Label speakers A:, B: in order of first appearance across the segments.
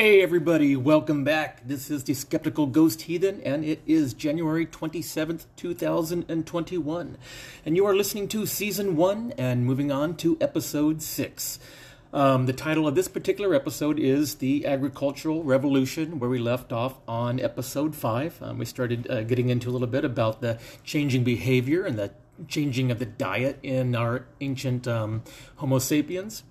A: Hey everybody, welcome back. This is the Skeptical Ghost Heathen, and it is January 27th, 2021. And you are listening to Season 1 and moving on to Episode 6. Um, the title of this particular episode is The Agricultural Revolution, where we left off on Episode 5. Um, we started uh, getting into a little bit about the changing behavior and the changing of the diet in our ancient um, Homo sapiens.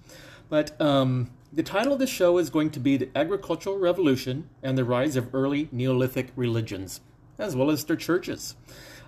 A: But um, the title of the show is going to be The Agricultural Revolution and the Rise of Early Neolithic Religions, as well as their churches.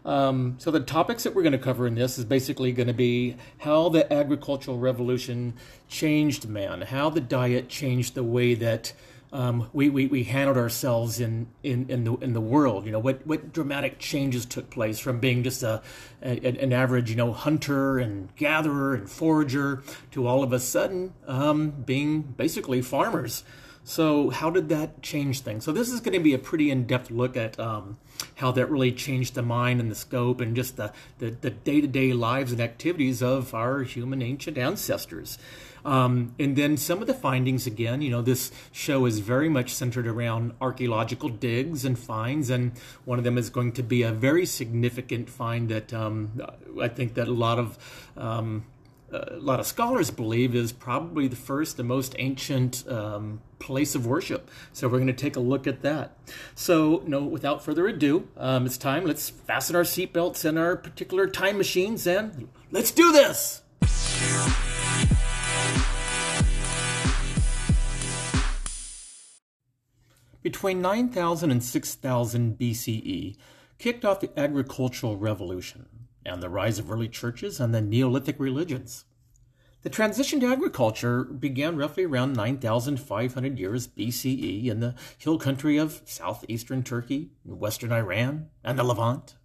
A: Um, so, the topics that we're going to cover in this is basically going to be how the agricultural revolution changed man, how the diet changed the way that um, we, we, we handled ourselves in, in, in, the, in the world. You know, what, what dramatic changes took place from being just a, a an average, you know, hunter and gatherer and forager to all of a sudden um, being basically farmers. So, how did that change things? So, this is going to be a pretty in depth look at um, how that really changed the mind and the scope and just the day to day lives and activities of our human ancient ancestors. Um, and then some of the findings again, you know, this show is very much centered around archaeological digs and finds, and one of them is going to be a very significant find that um, I think that a lot of um, a lot of scholars believe is probably the first and most ancient um, place of worship. So we're going to take a look at that. So, no, without further ado, um, it's time. Let's fasten our seatbelts and our particular time machines, and let's do this. Between 9000 and 6000 BCE kicked off the agricultural revolution and the rise of early churches and the Neolithic religions. The transition to agriculture began roughly around 9,500 years BCE in the hill country of southeastern Turkey, western Iran, and the Levant.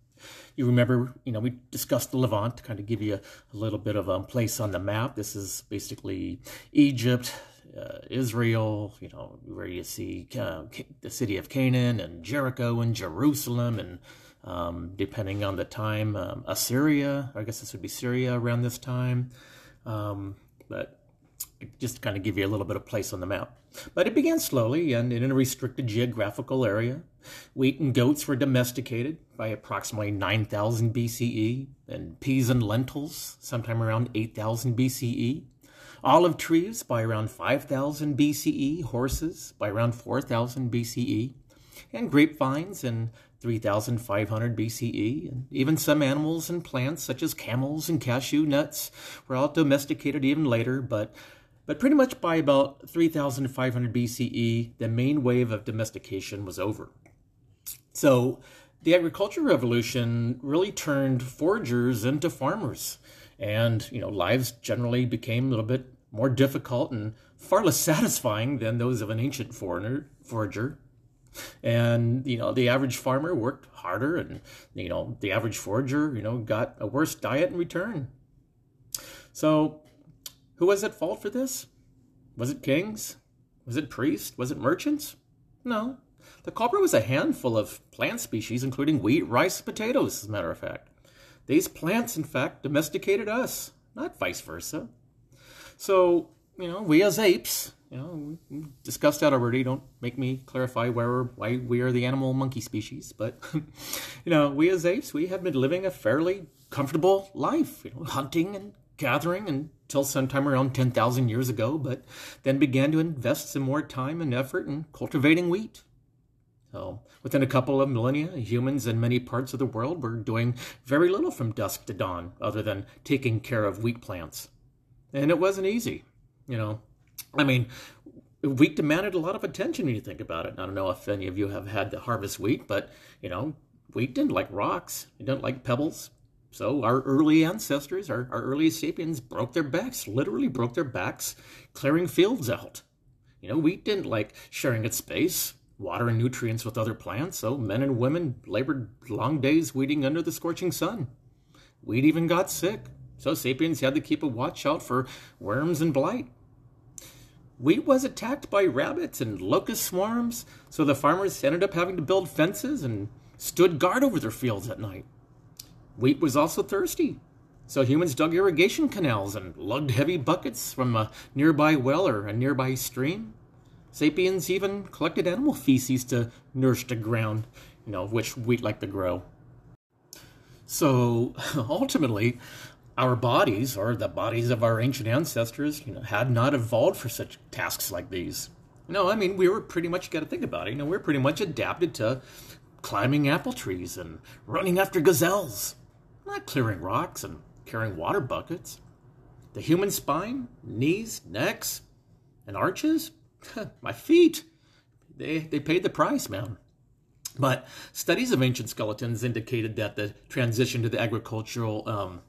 A: You remember, you know, we discussed the Levant to kind of give you a, a little bit of a place on the map. This is basically Egypt, uh, Israel, you know, where you see uh, the city of Canaan and Jericho and Jerusalem, and um, depending on the time, um, Assyria. I guess this would be Syria around this time. Um, but just kind of give you a little bit of place on the map. But it began slowly and in a restricted geographical area. Wheat and goats were domesticated by approximately 9000 BCE, and peas and lentils sometime around 8000 BCE olive trees by around 5000 BCE, horses by around 4000 BCE, and grapevines in 3500 BCE, and even some animals and plants such as camels and cashew nuts were all domesticated even later, but but pretty much by about 3500 BCE, the main wave of domestication was over. So the agricultural revolution really turned foragers into farmers and you know lives generally became a little bit more difficult and far less satisfying than those of an ancient foreigner, forager. And, you know, the average farmer worked harder and, you know, the average forager, you know, got a worse diet in return. So, who was at fault for this? Was it kings? Was it priests? Was it merchants? No. The culprit was a handful of plant species, including wheat, rice, potatoes, as a matter of fact. These plants, in fact, domesticated us, not vice versa. So, you know, we as apes, you know, we discussed that already. Don't make me clarify where why we are the animal monkey species, but you know, we as apes, we have been living a fairly comfortable life, you know, hunting and gathering until sometime around 10,000 years ago, but then began to invest some more time and effort in cultivating wheat. So, within a couple of millennia, humans in many parts of the world were doing very little from dusk to dawn other than taking care of wheat plants and it wasn't easy. You know, I mean, wheat demanded a lot of attention when you think about it. I don't know if any of you have had to harvest wheat, but you know, wheat didn't like rocks. It didn't like pebbles. So our early ancestors, our, our early sapiens, broke their backs, literally broke their backs, clearing fields out. You know, wheat didn't like sharing its space, water and nutrients with other plants, so men and women labored long days weeding under the scorching sun. Wheat even got sick. So sapiens had to keep a watch out for worms and blight. Wheat was attacked by rabbits and locust swarms, so the farmers ended up having to build fences and stood guard over their fields at night. Wheat was also thirsty, so humans dug irrigation canals and lugged heavy buckets from a nearby well or a nearby stream. Sapiens even collected animal feces to nourish the ground, you know, which wheat liked to grow. So ultimately, our bodies, or the bodies of our ancient ancestors, you know, had not evolved for such tasks like these. No, I mean we were pretty much got to think about it. You know, we're pretty much adapted to climbing apple trees and running after gazelles, not clearing rocks and carrying water buckets. The human spine, knees, necks, and arches, my feet, they they paid the price, man. But studies of ancient skeletons indicated that the transition to the agricultural um,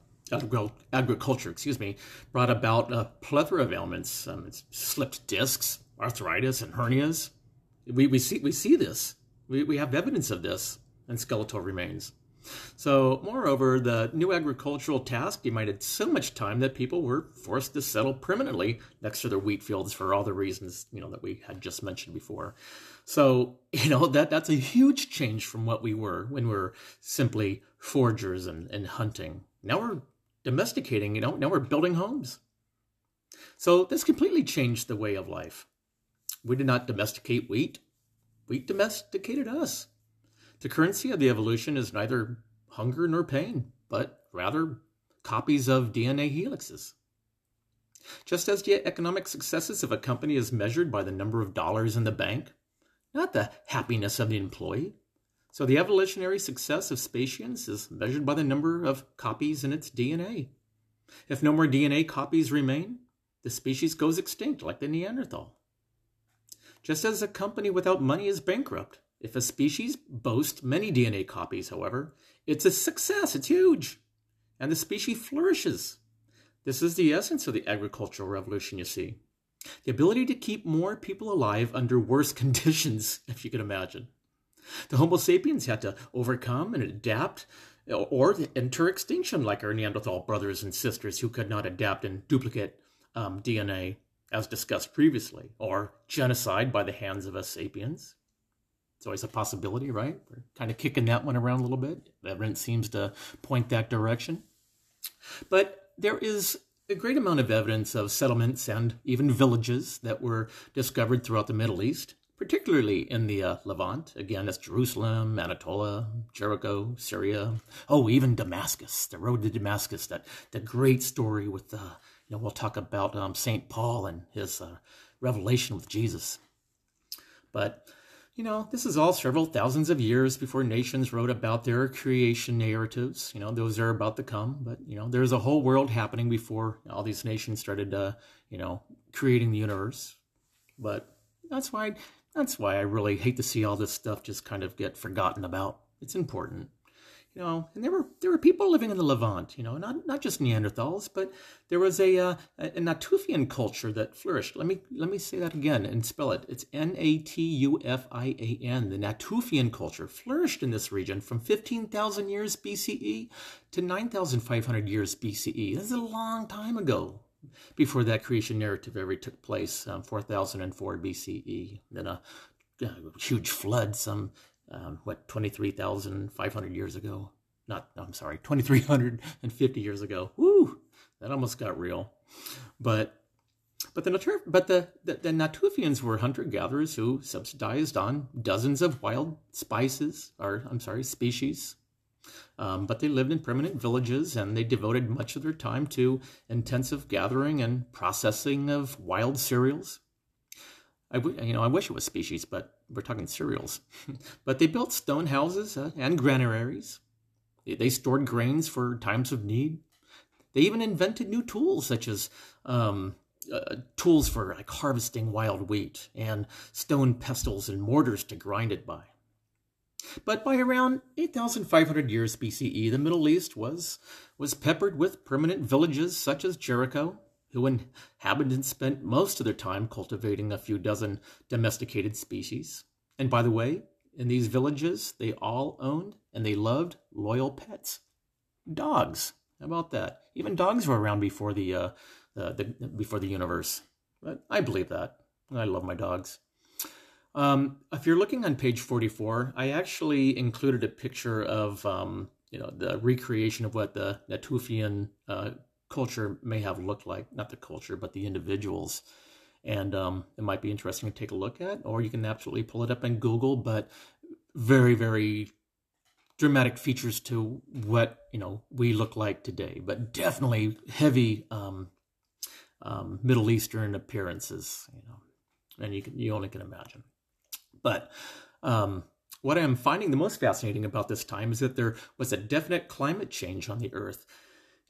A: agriculture, excuse me, brought about a plethora of ailments, um, slipped discs, arthritis, and hernias. We, we see we see this. We, we have evidence of this in skeletal remains. So, moreover, the new agricultural task demanded so much time that people were forced to settle permanently next to their wheat fields for all the reasons you know that we had just mentioned before. So, you know that that's a huge change from what we were when we were simply foragers and, and hunting. Now we're domesticating, you know, now we're building homes. So this completely changed the way of life. We did not domesticate wheat, wheat domesticated us. The currency of the evolution is neither hunger nor pain, but rather copies of DNA helixes. Just as the economic successes of a company is measured by the number of dollars in the bank, not the happiness of the employee, so the evolutionary success of Spacians is measured by the number of copies in its DNA. If no more DNA copies remain, the species goes extinct like the Neanderthal. Just as a company without money is bankrupt, if a species boasts many DNA copies, however, it's a success, it's huge, and the species flourishes. This is the essence of the agricultural revolution, you see. The ability to keep more people alive under worse conditions, if you can imagine. The Homo sapiens had to overcome and adapt or enter extinction like our Neanderthal brothers and sisters who could not adapt and duplicate um, DNA, as discussed previously, or genocide by the hands of us sapiens. It's always a possibility, right? We're kind of kicking that one around a little bit. Evidence seems to point that direction. But there is a great amount of evidence of settlements and even villages that were discovered throughout the Middle East particularly in the uh, Levant. Again, that's Jerusalem, Anatolia, Jericho, Syria. Oh, even Damascus, the road to Damascus. That the great story with. Uh, you know, we'll talk about um, Saint Paul and his uh, revelation with Jesus. But you know, this is all several thousands of years before nations wrote about their creation narratives. You know, those are about to come, but you know, there's a whole world happening before all these nations started, uh, you know, creating the universe. But that's why that's why I really hate to see all this stuff just kind of get forgotten about. It's important. You know, and there were there were people living in the Levant, you know, not not just Neanderthals, but there was a uh, a Natufian culture that flourished. Let me let me say that again and spell it. It's N A T U F I A N. The Natufian culture flourished in this region from 15,000 years BCE to 9,500 years BCE. This is a long time ago before that creation narrative ever took place, um, 4004 BCE. Then a, a huge flood, some, um, what, 23,500 years ago. Not, I'm sorry, 2,350 years ago. Woo! That almost got real. But but the but the, the, the Natufians were hunter gatherers who subsidized on dozens of wild spices, or I'm sorry, species, um, but they lived in permanent villages and they devoted much of their time to intensive gathering and processing of wild cereals. I, w- you know, I wish it was species, but we're talking cereals. but they built stone houses uh, and granaries. They, they, stored grains for times of need. They even invented new tools such as um, uh, tools for like harvesting wild wheat and stone pestles and mortars to grind it by. But by around 8,500 years BCE, the Middle East was, was peppered with permanent villages such as Jericho, who inhabitants spent most of their time cultivating a few dozen domesticated species. And by the way, in these villages, they all owned and they loved loyal pets. Dogs. How about that? Even dogs were around before the, uh, the, the before the universe. But I believe that. I love my dogs. Um, if you're looking on page 44, I actually included a picture of um, you know the recreation of what the Natufian uh, culture may have looked like. Not the culture, but the individuals. and um, it might be interesting to take a look at, or you can absolutely pull it up in Google. But very, very dramatic features to what you know we look like today, but definitely heavy um, um, Middle Eastern appearances. You know, and you can you only can imagine. But um, what I'm finding the most fascinating about this time is that there was a definite climate change on the Earth.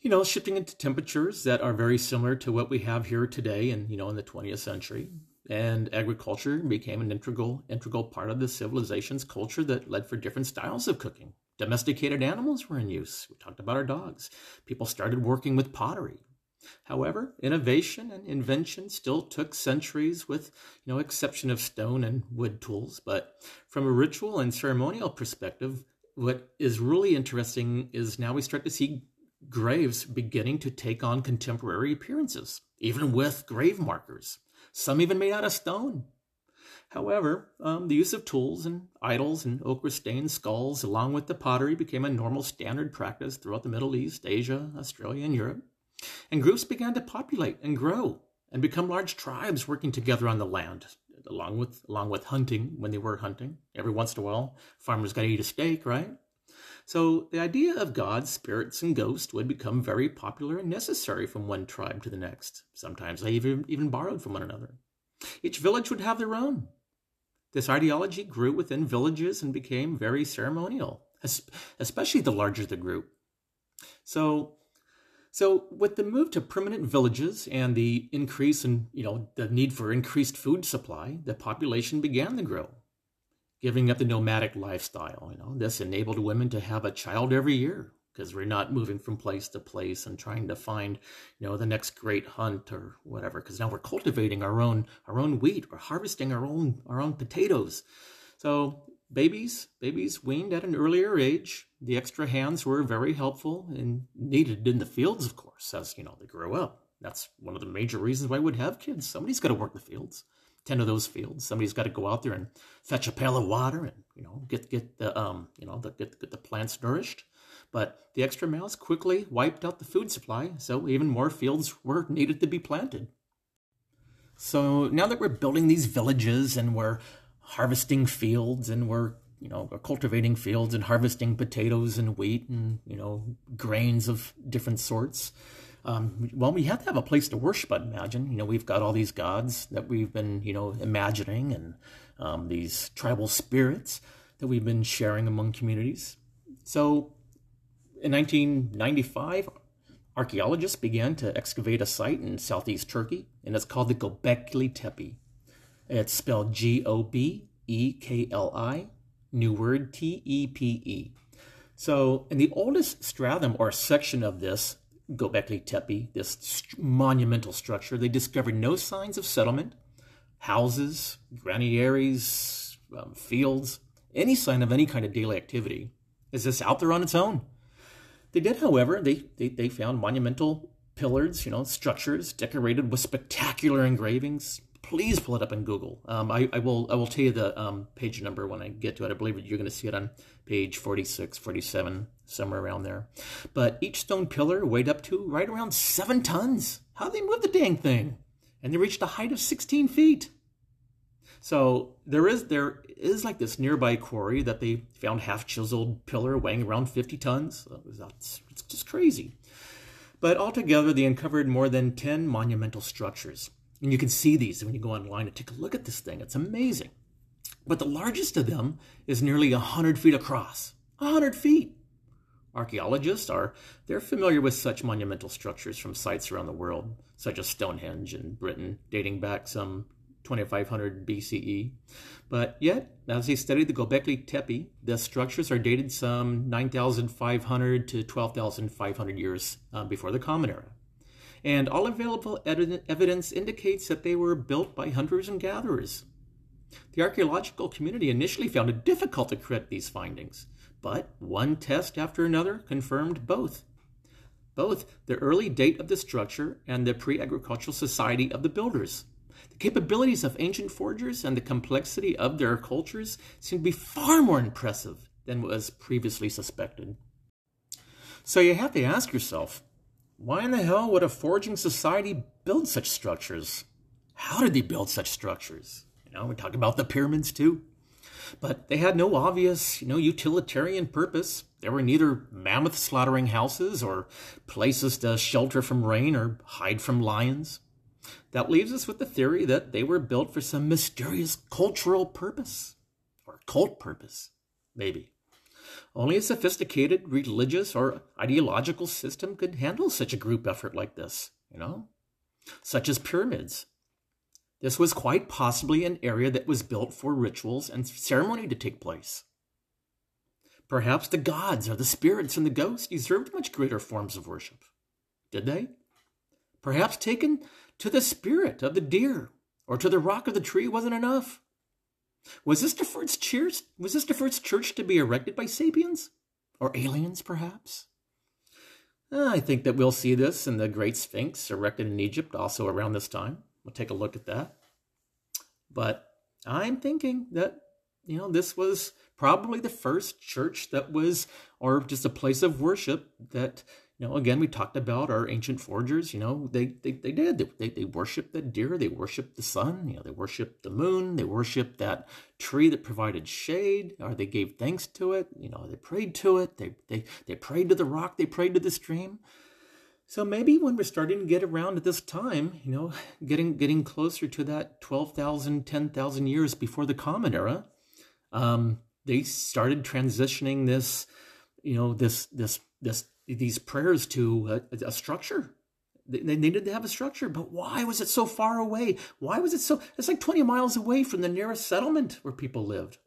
A: You know, shifting into temperatures that are very similar to what we have here today, and you know, in the 20th century. And agriculture became an integral integral part of the civilization's culture that led for different styles of cooking. Domesticated animals were in use. We talked about our dogs. People started working with pottery. However, innovation and invention still took centuries with no exception of stone and wood tools. But from a ritual and ceremonial perspective, what is really interesting is now we start to see graves beginning to take on contemporary appearances, even with grave markers, some even made out of stone. However, um, the use of tools and idols and ochre stained skulls, along with the pottery, became a normal standard practice throughout the Middle East, Asia, Australia, and Europe. And groups began to populate and grow and become large tribes working together on the land, along with along with hunting when they were hunting. Every once in a while, farmers got to eat a steak, right? So the idea of gods, spirits, and ghosts would become very popular and necessary from one tribe to the next. Sometimes they even, even borrowed from one another. Each village would have their own. This ideology grew within villages and became very ceremonial, especially the larger the group. So so with the move to permanent villages and the increase in, you know, the need for increased food supply, the population began to grow, giving up the nomadic lifestyle. You know, this enabled women to have a child every year because we're not moving from place to place and trying to find, you know, the next great hunt or whatever. Because now we're cultivating our own our own wheat, we're harvesting our own our own potatoes. So babies, babies weaned at an earlier age, the extra hands were very helpful and needed in the fields, of course, as you know they grow up. That's one of the major reasons why we'd have kids. Somebody's got to work the fields, tend to those fields. Somebody's got to go out there and fetch a pail of water and you know get get the um you know the, get get the plants nourished. But the extra mouths quickly wiped out the food supply, so even more fields were needed to be planted. So now that we're building these villages and we're harvesting fields and we're you know cultivating fields and harvesting potatoes and wheat and you know grains of different sorts. Um, well we have to have a place to worship i imagine. You know we've got all these gods that we've been you know imagining and um, these tribal spirits that we've been sharing among communities. So in 1995 archaeologists began to excavate a site in southeast turkey and it's called the gobekli tepe. It's spelled G O B E K L I, new word T E P E. So, in the oldest stratum or section of this Gobekli Tepe, this st- monumental structure, they discovered no signs of settlement, houses, granaries, um, fields, any sign of any kind of daily activity. Is this out there on its own? They did, however, they, they, they found monumental pillars, you know, structures decorated with spectacular engravings, please pull it up in Google. Um, I, I, will I will tell you the um, page number when I get to it. I believe you're going to see it on page 46, 47, somewhere around there. But each stone pillar weighed up to right around seven tons. How they move the dang thing? And they reached a height of 16 feet. So there is there is like this nearby quarry that they found half chiseled pillar weighing around 50 tons. That's it's just crazy. But altogether, they uncovered more than 10 monumental structures. And you can see these when you go online and take a look at this thing. It's amazing. But the largest of them is nearly 100 feet across. 100 feet! Archaeologists are they're familiar with such monumental structures from sites around the world, such as Stonehenge in Britain, dating back some 2500 BCE. But yet, as they study the Gobekli Tepe, the structures are dated some 9500 to 12500 years uh, before the Common Era and all available evidence indicates that they were built by hunters and gatherers. The archaeological community initially found it difficult to credit these findings, but one test after another confirmed both. Both the early date of the structure and the pre agricultural society of the builders. The capabilities of ancient forgers and the complexity of their cultures seem to be far more impressive than was previously suspected. So you have to ask yourself why in the hell would a foraging society build such structures? How did they build such structures? You know, we talk about the pyramids too. But they had no obvious, you know, utilitarian purpose. There were neither mammoth slaughtering houses or places to shelter from rain or hide from lions. That leaves us with the theory that they were built for some mysterious cultural purpose or cult purpose, maybe. Only a sophisticated religious or ideological system could handle such a group effort like this, you know? Such as pyramids. This was quite possibly an area that was built for rituals and ceremony to take place. Perhaps the gods or the spirits and the ghosts deserved much greater forms of worship. Did they? Perhaps taken to the spirit of the deer or to the rock of the tree wasn't enough. Was this the first church? Was this the first church to be erected by sapiens or aliens, perhaps? Uh, I think that we'll see this in the Great Sphinx erected in Egypt, also around this time. We'll take a look at that. But I'm thinking that you know this was probably the first church that was, or just a place of worship that you know, again, we talked about our ancient foragers. You know, they they, they did. They, they, worshiped the deer. They worshiped the sun. You know, they worshiped the moon. They worshiped that tree that provided shade, or they gave thanks to it. You know, they prayed to it. They they they prayed to the rock. They prayed to the stream. So maybe when we're starting to get around at this time, you know, getting getting closer to that 12,000, 10,000 years before the Common Era, um, they started transitioning this, you know, this this this these prayers to a, a structure. They, they needed to have a structure, but why was it so far away? Why was it so? It's like 20 miles away from the nearest settlement where people lived.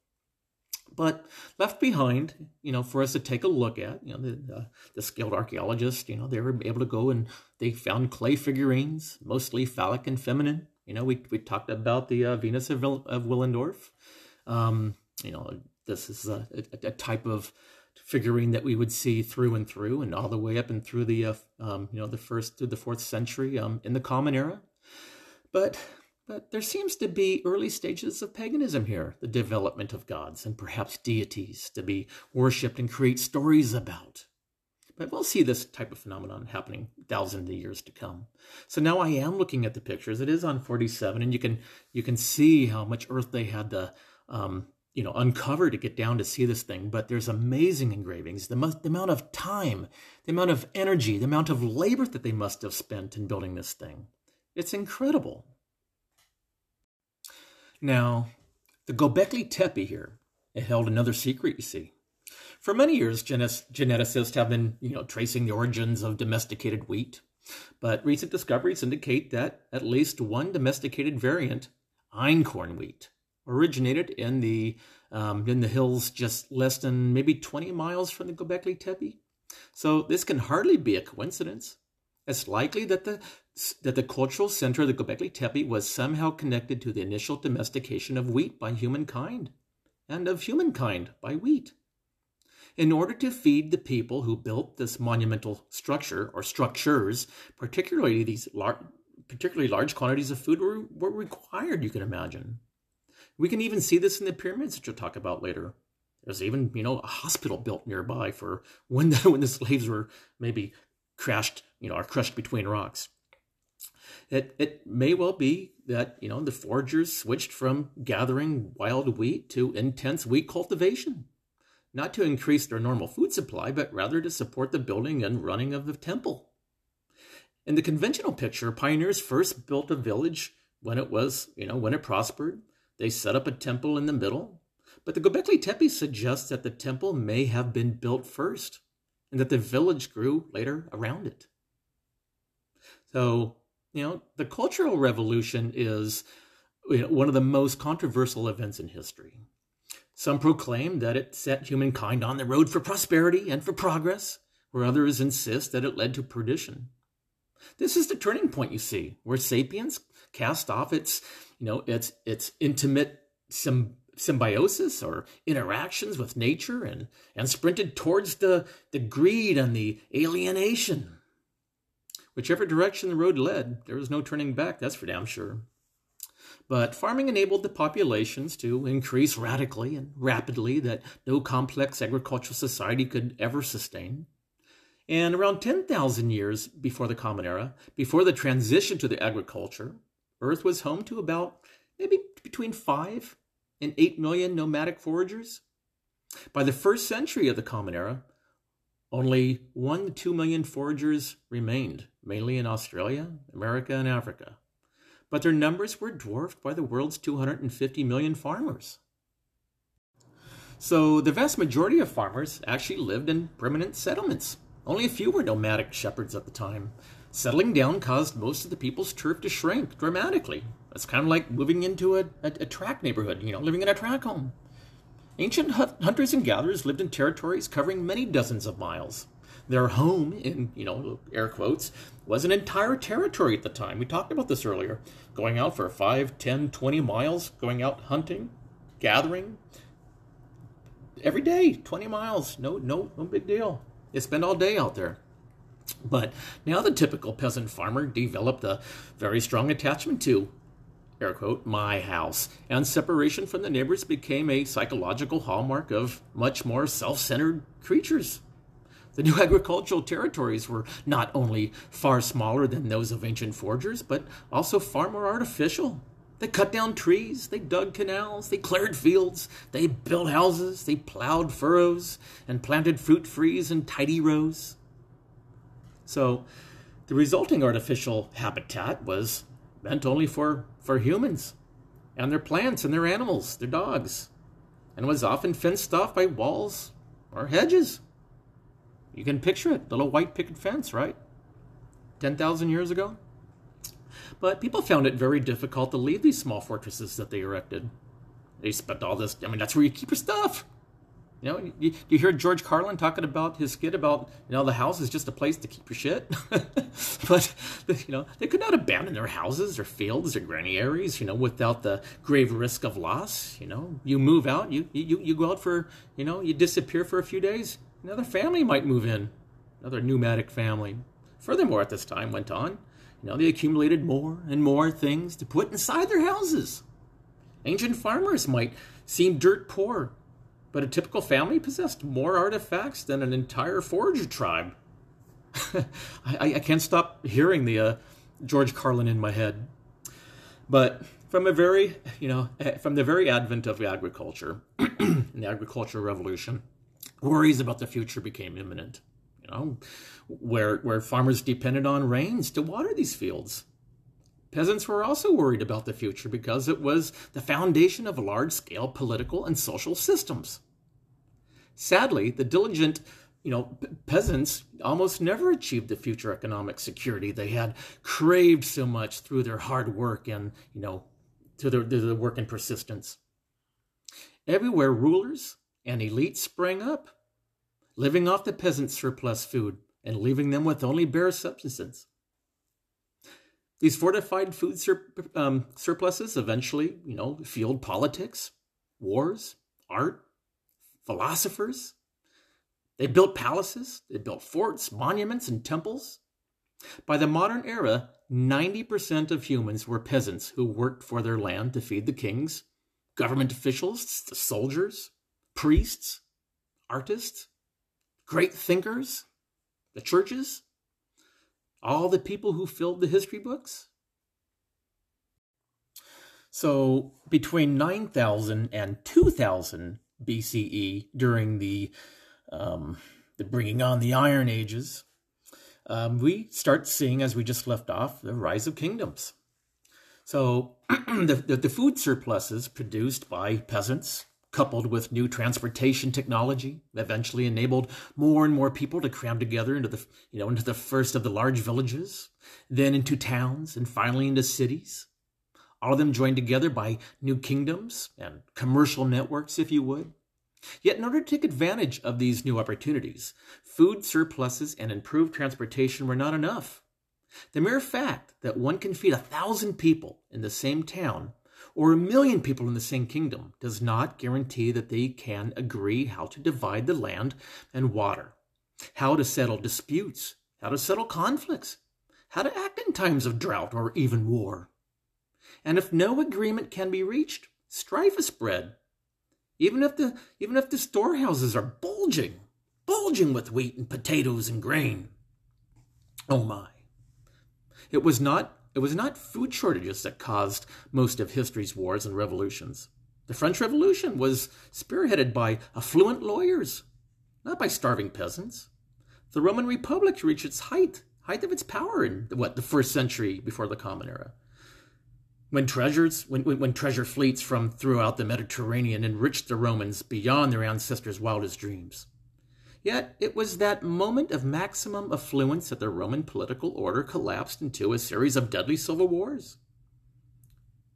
A: But left behind, you know, for us to take a look at, you know, the, the skilled archaeologists, you know, they were able to go and they found clay figurines, mostly phallic and feminine. You know, we, we talked about the uh, Venus of, of Willendorf. Um, you know, this is a, a, a type of figurine that we would see through and through and all the way up and through the uh, um, you know the first to the fourth century um, in the common era. But but there seems to be early stages of paganism here the development of gods and perhaps deities to be worshipped and create stories about. But we'll see this type of phenomenon happening thousands of years to come. So now i am looking at the pictures. It is on 47 and you can you can see how much earth they had to um, you know uncover to get down to see this thing but there's amazing engravings. The, the amount of time the amount of energy the amount of labor that they must have spent in building this thing. It's incredible. Now the gobekli tepe here it held another secret you see. For many years geneticists have been you know tracing the origins of domesticated wheat but recent discoveries indicate that at least one domesticated variant einkorn wheat originated in the um, in the hills just less than maybe 20 miles from the Gobekli Tepe. So this can hardly be a coincidence. It's likely that the that the cultural center of the Gobekli Tepe was somehow connected to the initial domestication of wheat by humankind, and of humankind by wheat. In order to feed the people who built this monumental structure or structures, particularly these lar- particularly large quantities of food were, were required, you can imagine. We can even see this in the pyramids, that you'll talk about later. There's even, you know, a hospital built nearby for when the, when the slaves were maybe crashed, you know, or crushed between rocks. It, it may well be that, you know, the foragers switched from gathering wild wheat to intense wheat cultivation, not to increase their normal food supply, but rather to support the building and running of the temple. In the conventional picture, pioneers first built a village when it was, you know, when it prospered, they set up a temple in the middle, but the Gobekli Tepe suggests that the temple may have been built first and that the village grew later around it. So, you know, the Cultural Revolution is you know, one of the most controversial events in history. Some proclaim that it set humankind on the road for prosperity and for progress, where others insist that it led to perdition. This is the turning point, you see, where sapiens cast off its you know, it's it's intimate symb- symbiosis or interactions with nature and and sprinted towards the the greed and the alienation. Whichever direction the road led, there was no turning back, that's for damn sure. But farming enabled the populations to increase radically and rapidly that no complex agricultural society could ever sustain. And around 10,000 years before the Common Era, before the transition to the agriculture, Earth was home to about maybe between 5 and 8 million nomadic foragers. By the first century of the Common Era, only 1 to 2 million foragers remained, mainly in Australia, America, and Africa. But their numbers were dwarfed by the world's 250 million farmers. So the vast majority of farmers actually lived in permanent settlements. Only a few were nomadic shepherds at the time. Settling down caused most of the people's turf to shrink dramatically. It's kind of like moving into a, a, a track neighborhood, you know, living in a track home. Ancient hunters and gatherers lived in territories covering many dozens of miles. Their home, in you know air quotes, was an entire territory at the time. We talked about this earlier. Going out for 5, 10, 20 miles, going out hunting, gathering, every day, 20 miles. No, no, no big deal. They spend all day out there. But now the typical peasant farmer developed a very strong attachment to, air quote, my house, and separation from the neighbors became a psychological hallmark of much more self centered creatures. The new agricultural territories were not only far smaller than those of ancient forgers, but also far more artificial. They cut down trees, they dug canals, they cleared fields, they built houses, they plowed furrows, and planted fruit trees in tidy rows. So the resulting artificial habitat was meant only for, for humans and their plants and their animals, their dogs, and was often fenced off by walls or hedges. You can picture it, little white picket fence, right? 10,000 years ago? But people found it very difficult to leave these small fortresses that they erected. They spent all this, I mean, that's where you keep your stuff. You know, you, you hear George Carlin talking about his skit about, you know, the house is just a place to keep your shit. but, you know, they could not abandon their houses or fields or granaries, you know, without the grave risk of loss. You know, you move out, you, you, you go out for, you know, you disappear for a few days, another family might move in, another nomadic family. Furthermore, at this time went on, you know, they accumulated more and more things to put inside their houses. Ancient farmers might seem dirt poor, but a typical family possessed more artifacts than an entire forager tribe. I, I, can't stop hearing the uh, George Carlin in my head. But from a very, you know, eh, from the very advent of agriculture, and the agricultural revolution, worries about the future became imminent. You know, where, where farmers depended on rains to water these fields. Peasants were also worried about the future because it was the foundation of large scale political and social systems. Sadly, the diligent you know, peasants almost never achieved the future economic security they had craved so much through their hard work and, you know, through their, their work and persistence. Everywhere, rulers and elites sprang up, living off the peasants' surplus food and leaving them with only bare subsistence. These fortified food sur- um, surpluses eventually, you know, fueled politics, wars, art, philosophers. They built palaces, they built forts, monuments, and temples. By the modern era, 90% of humans were peasants who worked for their land to feed the kings, government officials, the soldiers, priests, artists, great thinkers, the churches, all the people who filled the history books. So between 9000 and 2000 BCE, during the um, the bringing on the Iron Ages, um, we start seeing, as we just left off, the rise of kingdoms. So the, the, the food surpluses produced by peasants coupled with new transportation technology, eventually enabled more and more people to cram together into the, you know, into the first of the large villages, then into towns, and finally into cities. All of them joined together by new kingdoms and commercial networks, if you would. Yet, in order to take advantage of these new opportunities, food surpluses and improved transportation were not enough. The mere fact that one can feed a thousand people in the same town or a million people in the same kingdom does not guarantee that they can agree how to divide the land and water, how to settle disputes, how to settle conflicts, how to act in times of drought or even war. And if no agreement can be reached, strife is spread. Even if the even if the storehouses are bulging, bulging with wheat and potatoes and grain. Oh my. It was not it was not food shortages that caused most of history's wars and revolutions. The French Revolution was spearheaded by affluent lawyers, not by starving peasants. The Roman Republic reached its height, height of its power in what the first century before the Common Era. When treasures, when, when, when treasure fleets from throughout the Mediterranean enriched the Romans beyond their ancestors' wildest dreams. Yet it was that moment of maximum affluence that the Roman political order collapsed into a series of deadly civil wars.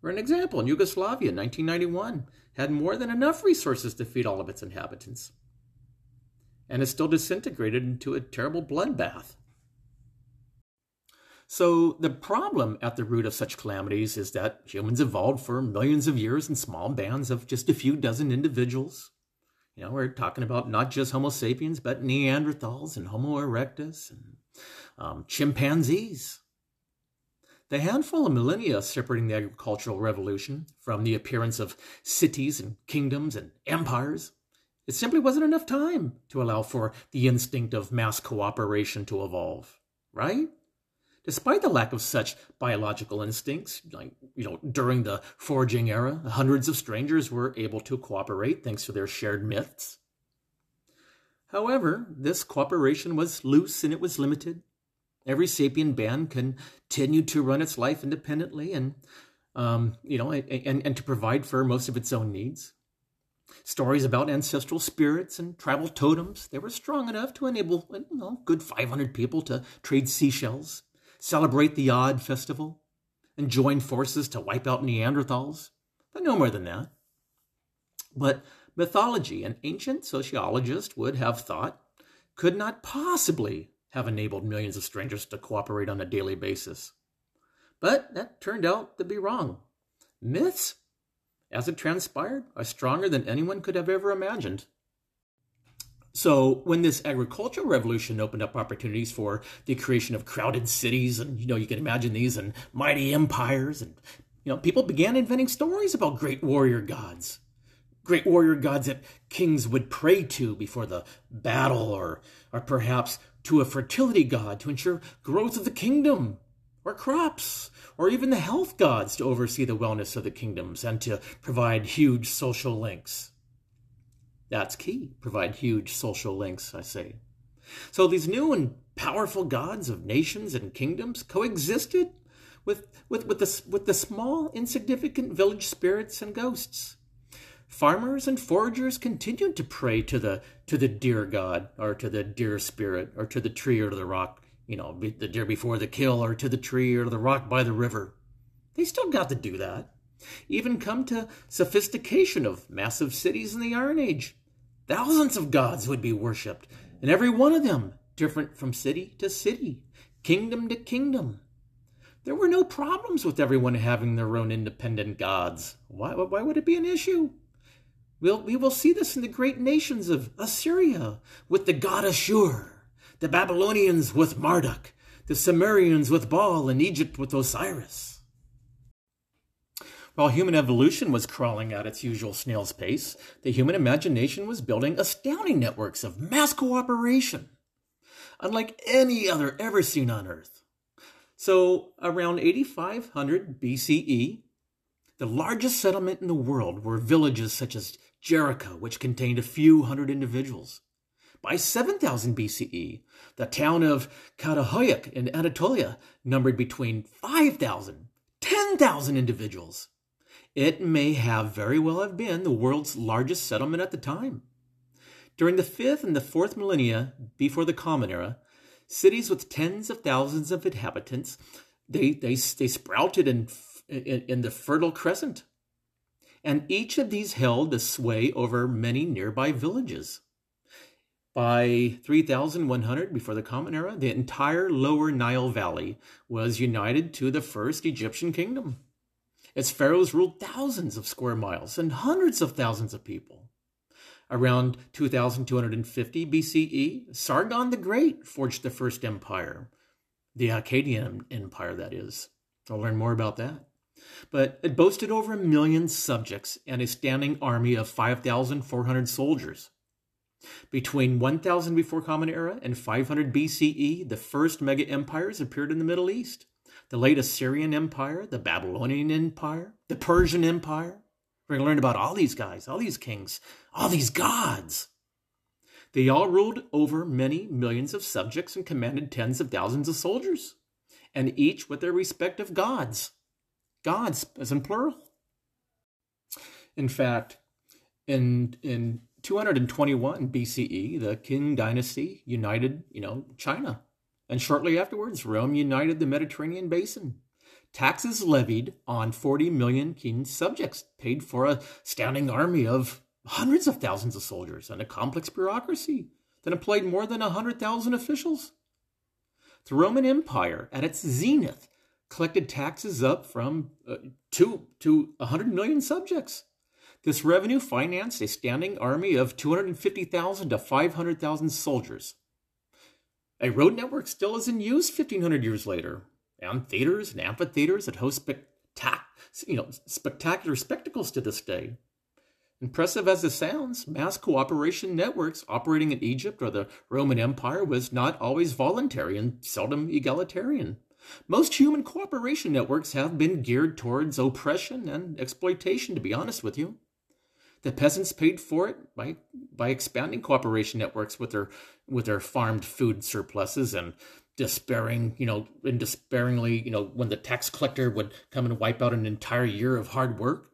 A: For an example, in Yugoslavia in 1991 had more than enough resources to feed all of its inhabitants, and is still disintegrated into a terrible bloodbath. So, the problem at the root of such calamities is that humans evolved for millions of years in small bands of just a few dozen individuals you know, we're talking about not just Homo sapiens, but Neanderthals and Homo erectus and um, chimpanzees. The handful of millennia separating the agricultural revolution from the appearance of cities and kingdoms and empires, it simply wasn't enough time to allow for the instinct of mass cooperation to evolve, right? Despite the lack of such biological instincts, like, you know, during the foraging era, hundreds of strangers were able to cooperate thanks to their shared myths. However, this cooperation was loose and it was limited. Every sapient band continued to run its life independently and, um, you know, and, and to provide for most of its own needs. Stories about ancestral spirits and tribal totems, they were strong enough to enable, you know, good 500 people to trade seashells celebrate the Odd Festival, and join forces to wipe out Neanderthals, but no more than that. But mythology, an ancient sociologist would have thought, could not possibly have enabled millions of strangers to cooperate on a daily basis. But that turned out to be wrong. Myths, as it transpired, are stronger than anyone could have ever imagined. So when this agricultural revolution opened up opportunities for the creation of crowded cities, and you know you can imagine these and mighty empires, and you know people began inventing stories about great warrior gods, great warrior gods that kings would pray to before the battle, or or perhaps to a fertility god to ensure growth of the kingdom, or crops, or even the health gods to oversee the wellness of the kingdoms and to provide huge social links. That's key. Provide huge social links, I say. So these new and powerful gods of nations and kingdoms coexisted with, with, with, the, with the small, insignificant village spirits and ghosts. Farmers and foragers continued to pray to the to the deer god, or to the deer spirit, or to the tree or to the rock, you know, the deer before the kill, or to the tree or the rock by the river. They still got to do that even come to sophistication of massive cities in the Iron Age. Thousands of gods would be worshipped, and every one of them different from city to city, kingdom to kingdom. There were no problems with everyone having their own independent gods. Why, why would it be an issue? We'll, we will see this in the great nations of Assyria with the god Ashur, the Babylonians with Marduk, the Sumerians with Baal, and Egypt with Osiris. While human evolution was crawling at its usual snail's pace, the human imagination was building astounding networks of mass cooperation, unlike any other ever seen on Earth. So, around 8500 BCE, the largest settlement in the world were villages such as Jericho, which contained a few hundred individuals. By 7000 BCE, the town of Çatalhöyük in Anatolia numbered between 5,000 10,000 individuals. It may have very well have been the world's largest settlement at the time. During the fifth and the fourth millennia before the Common Era, cities with tens of thousands of inhabitants they they, they sprouted in, in, in the Fertile Crescent, and each of these held the sway over many nearby villages. By 3100 before the Common Era, the entire lower Nile Valley was united to the first Egyptian kingdom. Its pharaohs ruled thousands of square miles and hundreds of thousands of people. Around 2250 BCE, Sargon the Great forged the first empire, the Akkadian Empire, that is. I'll learn more about that. But it boasted over a million subjects and a standing army of 5,400 soldiers. Between 1000 before Common Era and 500 BCE, the first mega empires appeared in the Middle East. The late Assyrian Empire, the Babylonian Empire, the Persian Empire. We're going to learn about all these guys, all these kings, all these gods. They all ruled over many millions of subjects and commanded tens of thousands of soldiers, and each with their respective gods. Gods, as in plural. In fact, in, in 221 BCE, the Qing dynasty united, you know, China. And shortly afterwards, Rome united the Mediterranean basin. Taxes levied on 40 million Qing subjects paid for a standing army of hundreds of thousands of soldiers and a complex bureaucracy that employed more than 100,000 officials. The Roman Empire, at its zenith, collected taxes up from uh, two to 100 million subjects. This revenue financed a standing army of 250,000 to 500,000 soldiers. A road network still is in use 1500 years later, and theaters and amphitheaters that host spectac- you know, spectacular spectacles to this day. Impressive as it sounds, mass cooperation networks operating in Egypt or the Roman Empire was not always voluntary and seldom egalitarian. Most human cooperation networks have been geared towards oppression and exploitation, to be honest with you. The peasants paid for it by by expanding cooperation networks with their with their farmed food surpluses and despairing, you know, and despairingly, you know, when the tax collector would come and wipe out an entire year of hard work.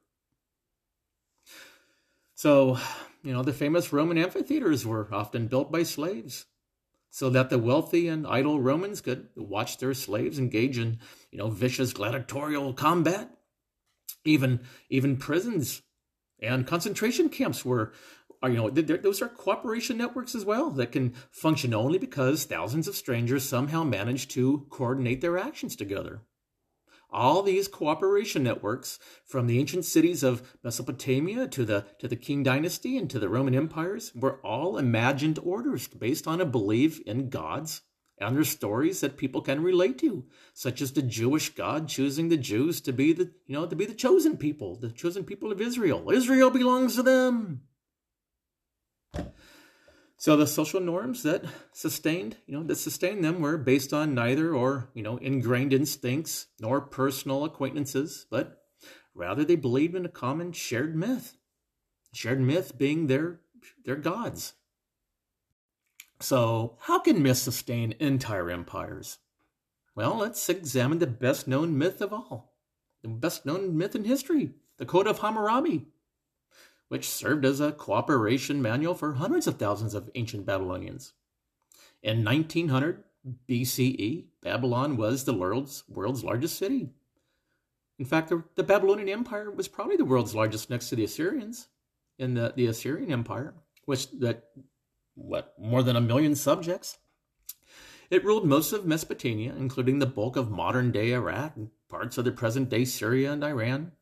A: So, you know, the famous Roman amphitheaters were often built by slaves so that the wealthy and idle Romans could watch their slaves engage in, you know, vicious gladiatorial combat. Even even prisons and concentration camps were, are, you know, those are cooperation networks as well that can function only because thousands of strangers somehow manage to coordinate their actions together. All these cooperation networks, from the ancient cities of Mesopotamia to the, to the king dynasty and to the Roman empires, were all imagined orders based on a belief in gods and there's stories that people can relate to, such as the Jewish God choosing the Jews to be the, you know, to be the chosen people, the chosen people of Israel. Israel belongs to them. So the social norms that sustained, you know, that sustained them were based on neither or, you know, ingrained instincts nor personal acquaintances, but rather they believed in a common shared myth. Shared myth being their their gods. So, how can myths sustain entire empires? Well, let's examine the best known myth of all, the best known myth in history, the Code of Hammurabi, which served as a cooperation manual for hundreds of thousands of ancient Babylonians. In 1900 BCE, Babylon was the world's, world's largest city. In fact, the, the Babylonian Empire was probably the world's largest next to the Assyrians in the, the Assyrian Empire, which that what, more than a million subjects. It ruled most of Mesopotamia, including the bulk of modern day Iraq and parts of the present day Syria and Iran.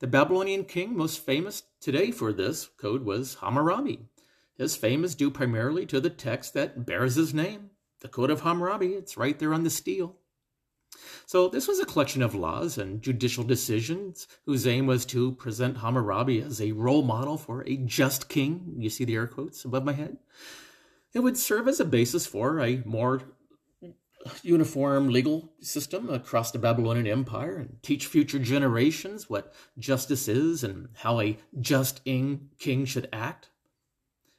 A: The Babylonian king most famous today for this code was Hammurabi. His fame is due primarily to the text that bears his name, the Code of Hammurabi. It's right there on the stele. So, this was a collection of laws and judicial decisions whose aim was to present Hammurabi as a role model for a just king. You see the air quotes above my head? It would serve as a basis for a more uniform legal system across the Babylonian Empire and teach future generations what justice is and how a just king should act.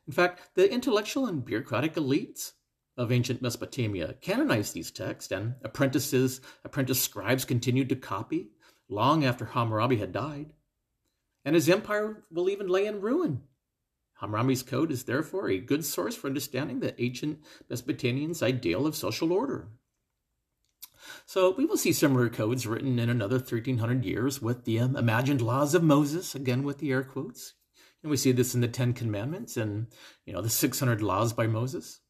A: In fact, the intellectual and bureaucratic elites of ancient Mesopotamia canonized these texts, and apprentices, apprentice scribes continued to copy long after Hammurabi had died. And his empire will even lay in ruin. Hammurabi's code is therefore a good source for understanding the ancient Mesopotamians' ideal of social order. So we will see similar codes written in another 1300 years with the um, imagined laws of Moses, again with the air quotes. And we see this in the Ten Commandments and, you know, the 600 laws by Moses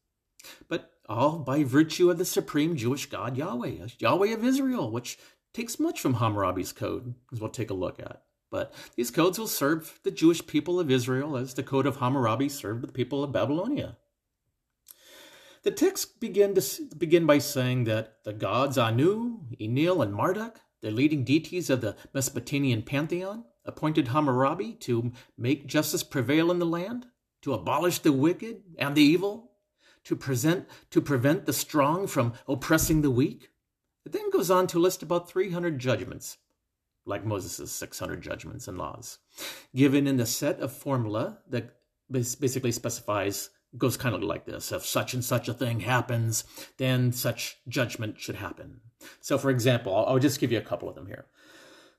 A: but all by virtue of the supreme Jewish God Yahweh, uh, Yahweh of Israel, which takes much from Hammurabi's code, as we'll take a look at. But these codes will serve the Jewish people of Israel as the code of Hammurabi served the people of Babylonia. The texts begin, to, begin by saying that the gods Anu, Enlil, and Marduk, the leading deities of the Mesopotamian pantheon, appointed Hammurabi to make justice prevail in the land, to abolish the wicked and the evil, to present to prevent the strong from oppressing the weak, It then goes on to list about 300 judgments, like Moses' 600 judgments and laws, given in the set of formula that basically specifies goes kind of like this. If such and such a thing happens then such judgment should happen. So for example i'll, I'll just give you a couple of them here.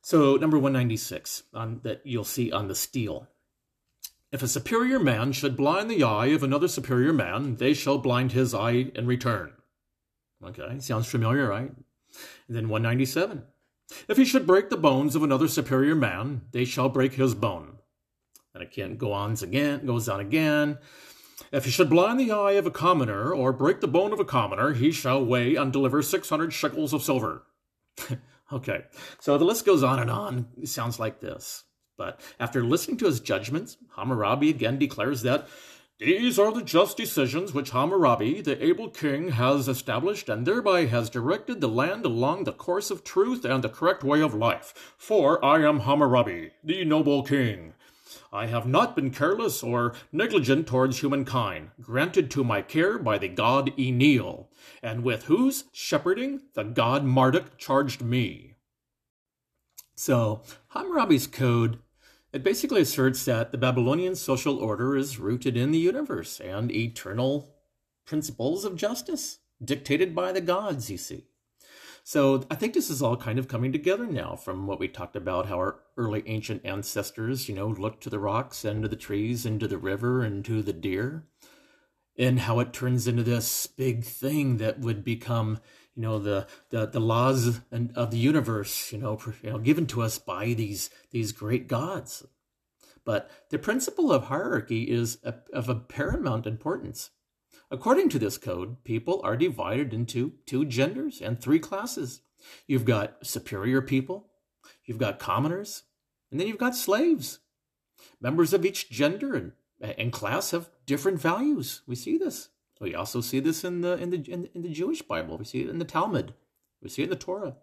A: So number 196 on that you'll see on the stele if a superior man should blind the eye of another superior man they shall blind his eye in return okay sounds familiar right and then 197 if he should break the bones of another superior man they shall break his bone and can go on again, goes on again. If he should blind the eye of a commoner or break the bone of a commoner, he shall weigh and deliver 600 shekels of silver. okay, so the list goes on and on. It sounds like this. But after listening to his judgments, Hammurabi again declares that these are the just decisions which Hammurabi, the able king, has established and thereby has directed the land along the course of truth and the correct way of life. For I am Hammurabi, the noble king. I have not been careless or negligent towards humankind, granted to my care by the god Enlil, and with whose shepherding the god Marduk charged me. So, Hammurabi's code it basically asserts that the Babylonian social order is rooted in the universe and eternal principles of justice, dictated by the gods, you see. So I think this is all kind of coming together now from what we talked about, how our early ancient ancestors, you know, looked to the rocks and to the trees and to the river and to the deer, and how it turns into this big thing that would become, you know, the the, the laws and of the universe, you know, you know, given to us by these these great gods. But the principle of hierarchy is of a paramount importance. According to this code, people are divided into two genders and three classes. You've got superior people, you've got commoners, and then you've got slaves. Members of each gender and, and class have different values. We see this. We also see this in the in the in, in the Jewish Bible. We see it in the Talmud. We see it in the Torah.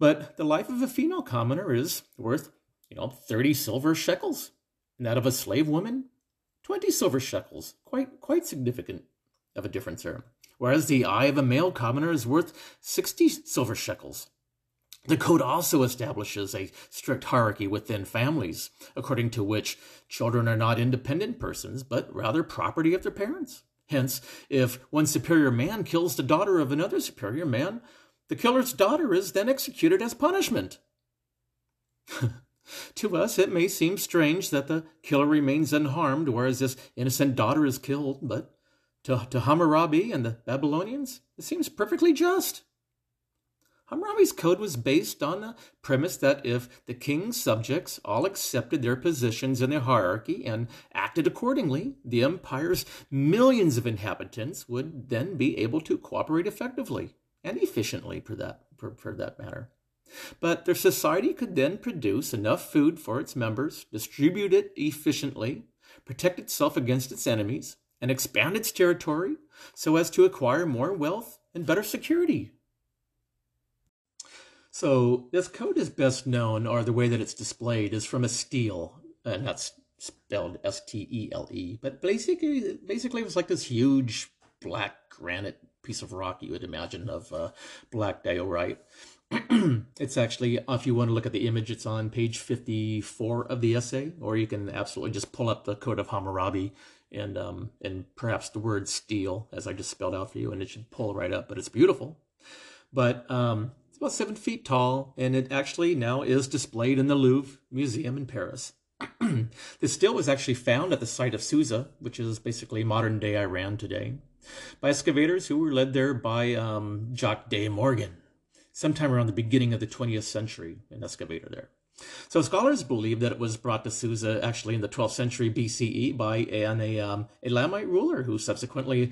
A: But the life of a female commoner is worth, you know, 30 silver shekels. And that of a slave woman, 20 silver shekels, quite quite significant of a difference there. Whereas the eye of a male commoner is worth 60 silver shekels. The code also establishes a strict hierarchy within families, according to which children are not independent persons, but rather property of their parents. Hence, if one superior man kills the daughter of another superior man, the killer's daughter is then executed as punishment. To us, it may seem strange that the killer remains unharmed, whereas this innocent daughter is killed, but to, to Hammurabi and the Babylonians, it seems perfectly just. Hammurabi's code was based on the premise that if the king's subjects all accepted their positions in the hierarchy and acted accordingly, the empire's millions of inhabitants would then be able to cooperate effectively and efficiently for that, for, for that matter. But their society could then produce enough food for its members, distribute it efficiently, protect itself against its enemies, and expand its territory so as to acquire more wealth and better security. So, this code is best known, or the way that it's displayed, is from a stele, and that's spelled S T E L E. But basically, basically, it was like this huge black granite piece of rock you would imagine of uh, black diorite it's actually, if you want to look at the image, it's on page 54 of the essay, or you can absolutely just pull up the Code of Hammurabi and um, and perhaps the word stele, as I just spelled out for you, and it should pull right up. But it's beautiful. But um, it's about seven feet tall, and it actually now is displayed in the Louvre Museum in Paris. the stele was actually found at the site of Susa, which is basically modern day Iran today, by excavators who were led there by um, Jacques de Morgan sometime around the beginning of the 20th century, an excavator there. So scholars believe that it was brought to Susa actually in the 12th century BCE by an a, um, Elamite ruler who subsequently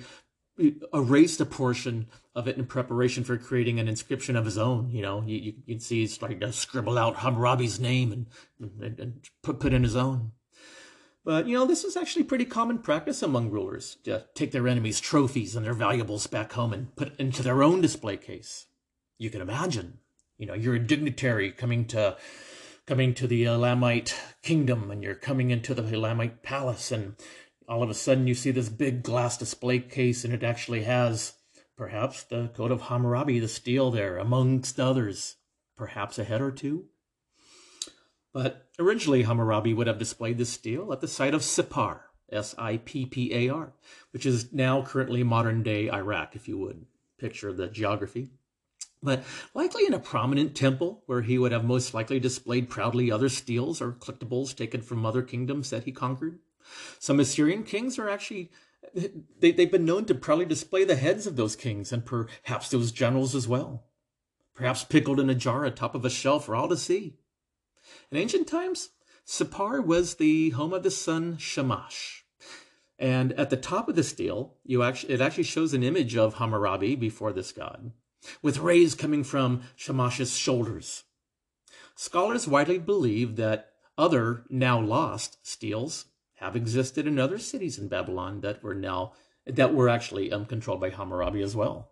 A: erased a portion of it in preparation for creating an inscription of his own. You know, you, you can see he's starting to scribble out Hammurabi's name and, and, and put, put in his own. But, you know, this is actually pretty common practice among rulers to take their enemies' trophies and their valuables back home and put into their own display case you can imagine. You know, you're a dignitary coming to coming to the Elamite kingdom, and you're coming into the Elamite palace, and all of a sudden you see this big glass display case, and it actually has perhaps the code of Hammurabi, the stele there, amongst others, perhaps a head or two. But originally, Hammurabi would have displayed this stele at the site of Sippar, S I P P A R, which is now currently modern day Iraq, if you would picture the geography. But likely in a prominent temple where he would have most likely displayed proudly other steles or collectibles taken from other kingdoms that he conquered. Some Assyrian kings are actually they, they've been known to proudly display the heads of those kings and perhaps those generals as well, perhaps pickled in a jar atop of a shelf for all to see. In ancient times, Sippar was the home of the sun Shamash. And at the top of the stele, you actually, it actually shows an image of Hammurabi before this god, with rays coming from Shamash's shoulders. Scholars widely believe that other, now lost, steles have existed in other cities in Babylon that were now that were actually um, controlled by Hammurabi as well.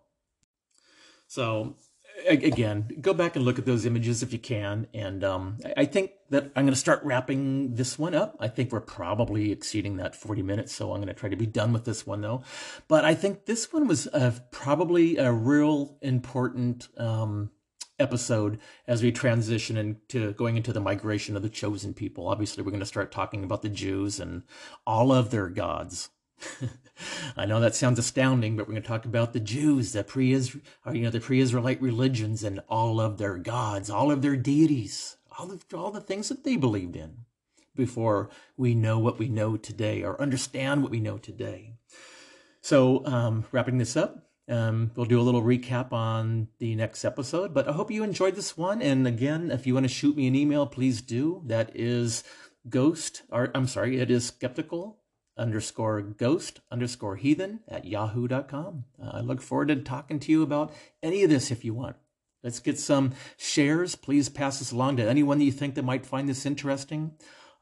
A: So again, go back and look at those images if you can. And um, I think that I'm going to start wrapping this one up. I think we're probably exceeding that 40 minutes, so I'm going to try to be done with this one though. But I think this one was uh, probably a real important um, episode as we transition into going into the migration of the chosen people. Obviously, we're going to start talking about the Jews and all of their gods. I know that sounds astounding, but we're going to talk about the Jews, the pre you know, the pre-Israelite religions and all of their gods, all of their deities, all the, all the things that they believed in before we know what we know today or understand what we know today. So, um, wrapping this up, um, we'll do a little recap on the next episode, but I hope you enjoyed this one. And again, if you want to shoot me an email, please do. That is ghost, or I'm sorry, it is skeptical underscore ghost underscore heathen at yahoo.com. Uh, I look forward to talking to you about any of this if you want. Let's get some shares. Please pass this along to anyone that you think that might find this interesting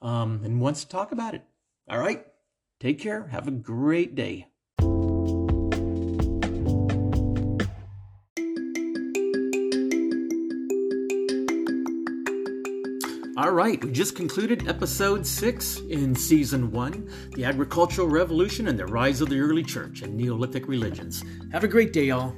A: um, and wants to talk about it. All right. Take care. Have a great day. All right, we just concluded episode six in season one The Agricultural Revolution and the Rise of the Early Church and Neolithic Religions. Have a great day, y'all.